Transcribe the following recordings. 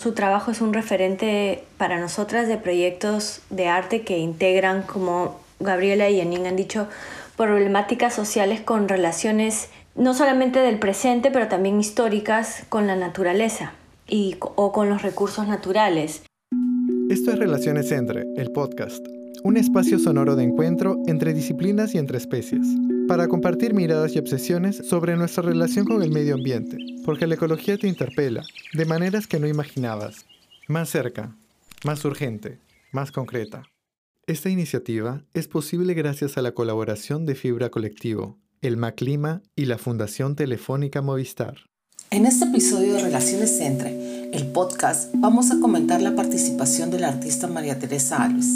Su trabajo es un referente para nosotras de proyectos de arte que integran, como Gabriela y Janine han dicho, problemáticas sociales con relaciones no solamente del presente, pero también históricas con la naturaleza y, o con los recursos naturales. Esto es Relaciones Entre, el podcast, un espacio sonoro de encuentro entre disciplinas y entre especies, para compartir miradas y obsesiones sobre nuestra relación con el medio ambiente, porque la ecología te interpela de maneras que no imaginabas, más cerca, más urgente, más concreta. Esta iniciativa es posible gracias a la colaboración de Fibra Colectivo, el Maclima y la Fundación Telefónica Movistar. En este episodio de Relaciones Entre, el podcast, vamos a comentar la participación de la artista María Teresa Alves.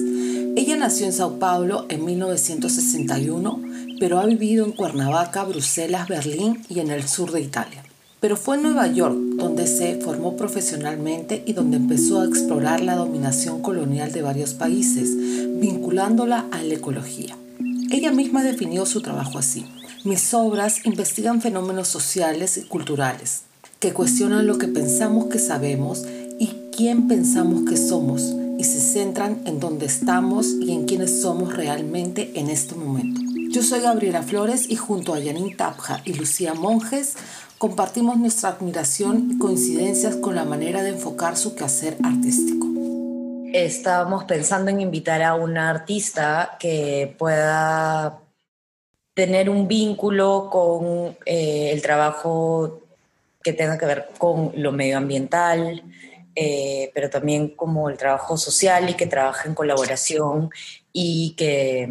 Ella nació en Sao Paulo en 1961, pero ha vivido en Cuernavaca, Bruselas, Berlín y en el sur de Italia. Pero fue en Nueva York donde se formó profesionalmente y donde empezó a explorar la dominación colonial de varios países, vinculándola a la ecología. Ella misma definió su trabajo así. Mis obras investigan fenómenos sociales y culturales que cuestionan lo que pensamos que sabemos y quién pensamos que somos y se centran en dónde estamos y en quiénes somos realmente en este momento. Yo soy Gabriela Flores y junto a Janine Tapja y Lucía Monjes compartimos nuestra admiración y coincidencias con la manera de enfocar su quehacer artístico. Estábamos pensando en invitar a una artista que pueda tener un vínculo con eh, el trabajo que tenga que ver con lo medioambiental, eh, pero también como el trabajo social y que trabaje en colaboración y que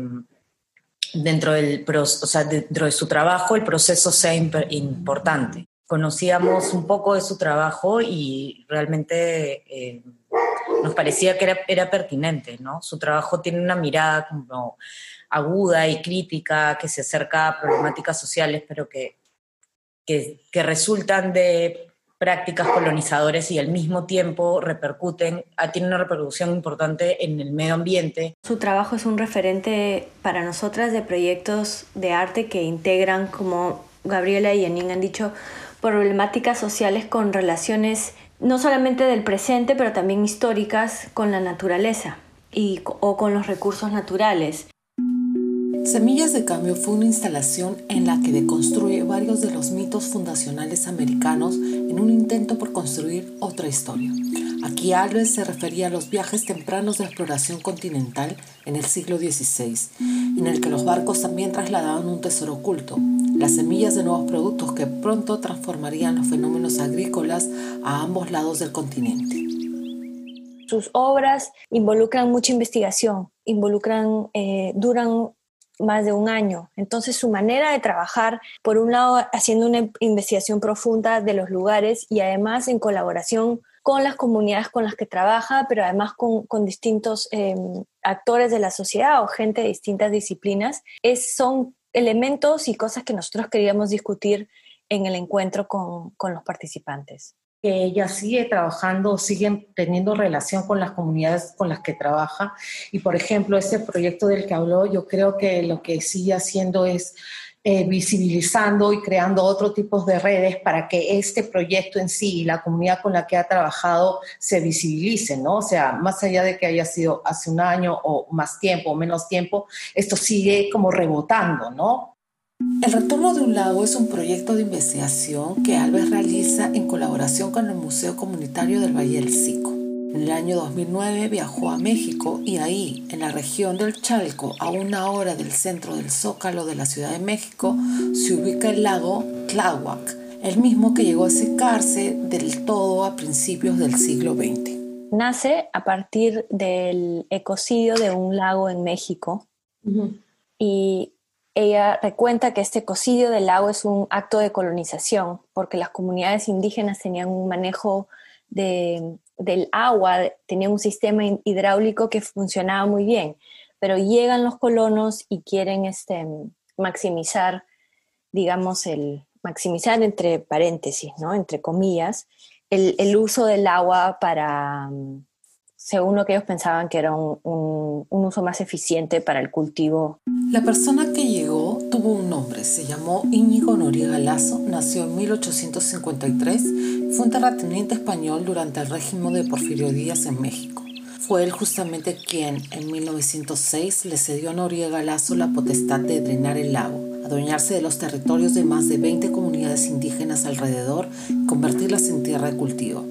dentro, del, o sea, dentro de su trabajo el proceso sea importante. Conocíamos un poco de su trabajo y realmente eh, nos parecía que era, era, pertinente, ¿no? Su trabajo tiene una mirada como aguda y crítica que se acerca a problemáticas sociales, pero que, que, que resultan de prácticas colonizadoras y al mismo tiempo repercuten, ah, tiene una repercusión importante en el medio ambiente. Su trabajo es un referente para nosotras de proyectos de arte que integran, como Gabriela y Janine han dicho, problemáticas sociales con relaciones no solamente del presente, pero también históricas con la naturaleza y, o con los recursos naturales. Semillas de Cambio fue una instalación en la que deconstruye varios de los mitos fundacionales americanos en un intento por construir otra historia. Aquí Alves se refería a los viajes tempranos de exploración continental en el siglo XVI, en el que los barcos también trasladaban un tesoro oculto, las semillas de nuevos productos que pronto transformarían los fenómenos agrícolas a ambos lados del continente. Sus obras involucran mucha investigación, involucran, eh, duran más de un año. Entonces su manera de trabajar, por un lado, haciendo una investigación profunda de los lugares y además en colaboración con las comunidades con las que trabaja, pero además con, distintos em, actores de la sociedad o gente de distintas disciplinas, es, son elementos y cosas que nosotros queríamos discutir en el encuentro con los participantes que ella sigue trabajando, sigue teniendo relación con las comunidades con las que trabaja. Y por ejemplo, este proyecto del que habló, yo creo que lo que sigue haciendo es eh, visibilizando y creando otro tipo de redes para que este proyecto en sí y la comunidad con la que ha trabajado se visibilicen, ¿no? O sea, más allá de que haya sido hace un año o más tiempo o menos tiempo, esto sigue como rebotando, ¿no? El Retorno de un Lago es un proyecto de investigación que Alves realiza en colaboración con el Museo Comunitario del Valle del Sico. En el año 2009 viajó a México y ahí, en la región del Chalco, a una hora del centro del Zócalo de la Ciudad de México, se ubica el lago Tláhuac, el mismo que llegó a secarse del todo a principios del siglo XX. Nace a partir del ecocidio de un lago en México y ella recuenta que este ecocidio del lago es un acto de colonización, porque las comunidades indígenas tenían un manejo del agua, tenían un sistema hidráulico que funcionaba muy bien, pero llegan los colonos y quieren este, maximizar, digamos, el maximizar entre paréntesis, ¿no? entre comillas, el, el uso del agua para, según lo que ellos pensaban que era un, uso más eficiente para el cultivo. La persona que llegó tuvo un nombre, se llamó Íñigo Noriega Lazo, nació en 1853, fue un terrateniente español durante el régimen de Porfirio Díaz en México. Fue él justamente quien en 1906 le cedió a Noriega Lazo la potestad de drenar el lago, adueñarse de los territorios de más de 20 comunidades indígenas alrededor convertirlas en tierra de cultivo.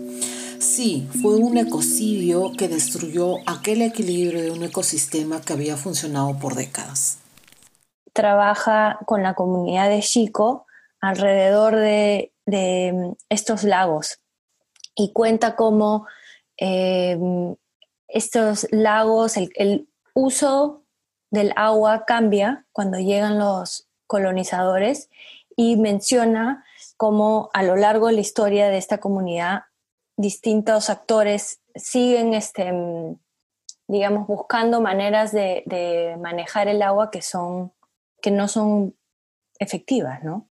Sí, fue un ecocidio que destruyó aquel equilibrio de un ecosistema que había funcionado por décadas. Trabaja con la comunidad de Chico alrededor de, estos lagos y cuenta cómo eh, estos lagos, el, el uso del agua cambia cuando llegan los colonizadores y menciona cómo a lo largo de la historia de esta comunidad distintos actores siguen, este, digamos, buscando maneras de, manejar el agua que, son, que no son efectivas, ¿no?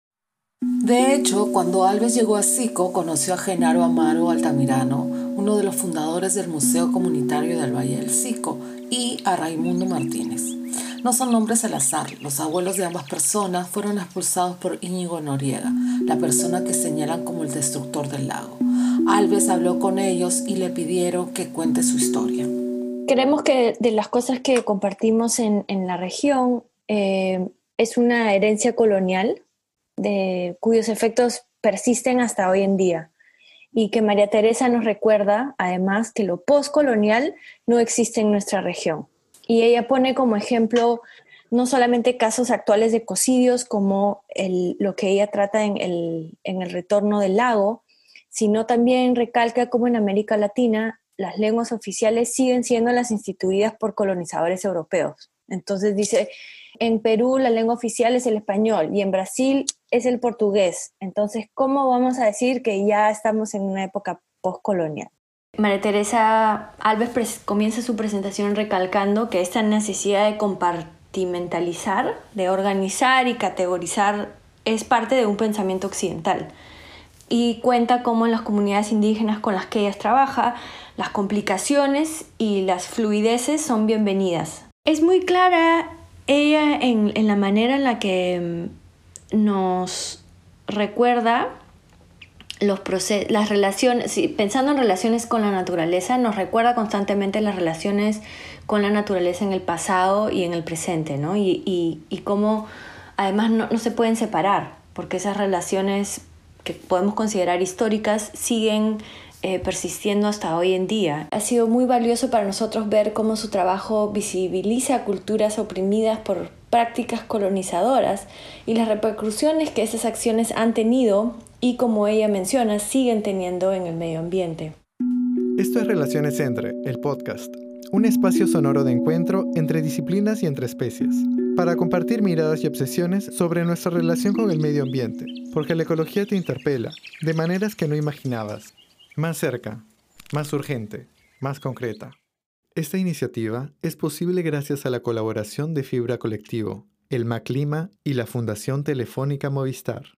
De hecho, cuando Alves llegó a Sico, conoció a Genaro Amaro Altamirano, uno de los fundadores del Museo Comunitario del Valle del Sico, y a Raimundo Martínez. No son nombres al azar, los abuelos de ambas personas fueron expulsados por Íñigo Noriega, la persona que señalan como el destructor del lago. Alves habló con ellos y le pidieron que cuente su historia. Creemos que de las cosas que compartimos en, la región eh, es una herencia colonial de cuyos efectos persisten hasta hoy en día y que María Teresa nos recuerda además que lo postcolonial no existe en nuestra región. Y ella pone como ejemplo no solamente casos actuales de ecocidios como lo que ella trata en el, en el retorno del lago, sino también recalca cómo en América Latina las lenguas oficiales siguen siendo las instituidas por colonizadores europeos. Entonces dice, en Perú la lengua oficial es el español y en Brasil es el portugués. Entonces, ¿cómo vamos a decir que ya estamos en una época postcolonial? María Teresa Alves comienza su presentación recalcando que esta necesidad de compartimentalizar, de organizar y categorizar es parte de un pensamiento occidental y cuenta cómo en las comunidades indígenas con las que ella trabaja, las complicaciones y las fluideces son bienvenidas. Es muy clara ella en, la manera en la que mm, nos recuerda los las relaciones, pensando en relaciones con la naturaleza, nos recuerda constantemente las relaciones con la naturaleza en el pasado y en el presente, ¿no? Y, cómo además no, no se pueden separar, porque esas relaciones que podemos considerar históricas siguen eh, persistiendo hasta hoy en día. Ha sido muy valioso para nosotros ver cómo su trabajo visibiliza culturas oprimidas por prácticas colonizadoras y las repercusiones que esas acciones han tenido y, como ella menciona, siguen teniendo en el medio ambiente. Esto es Relaciones Entre, el podcast, un espacio sonoro de encuentro entre disciplinas y entre especies para compartir miradas y obsesiones sobre nuestra relación con el medio ambiente, porque la ecología te interpela de maneras que no imaginabas, más cerca, más urgente, más concreta. Esta iniciativa es posible gracias a la colaboración de Fibra Colectivo, el Maclima y la Fundación Telefónica Movistar.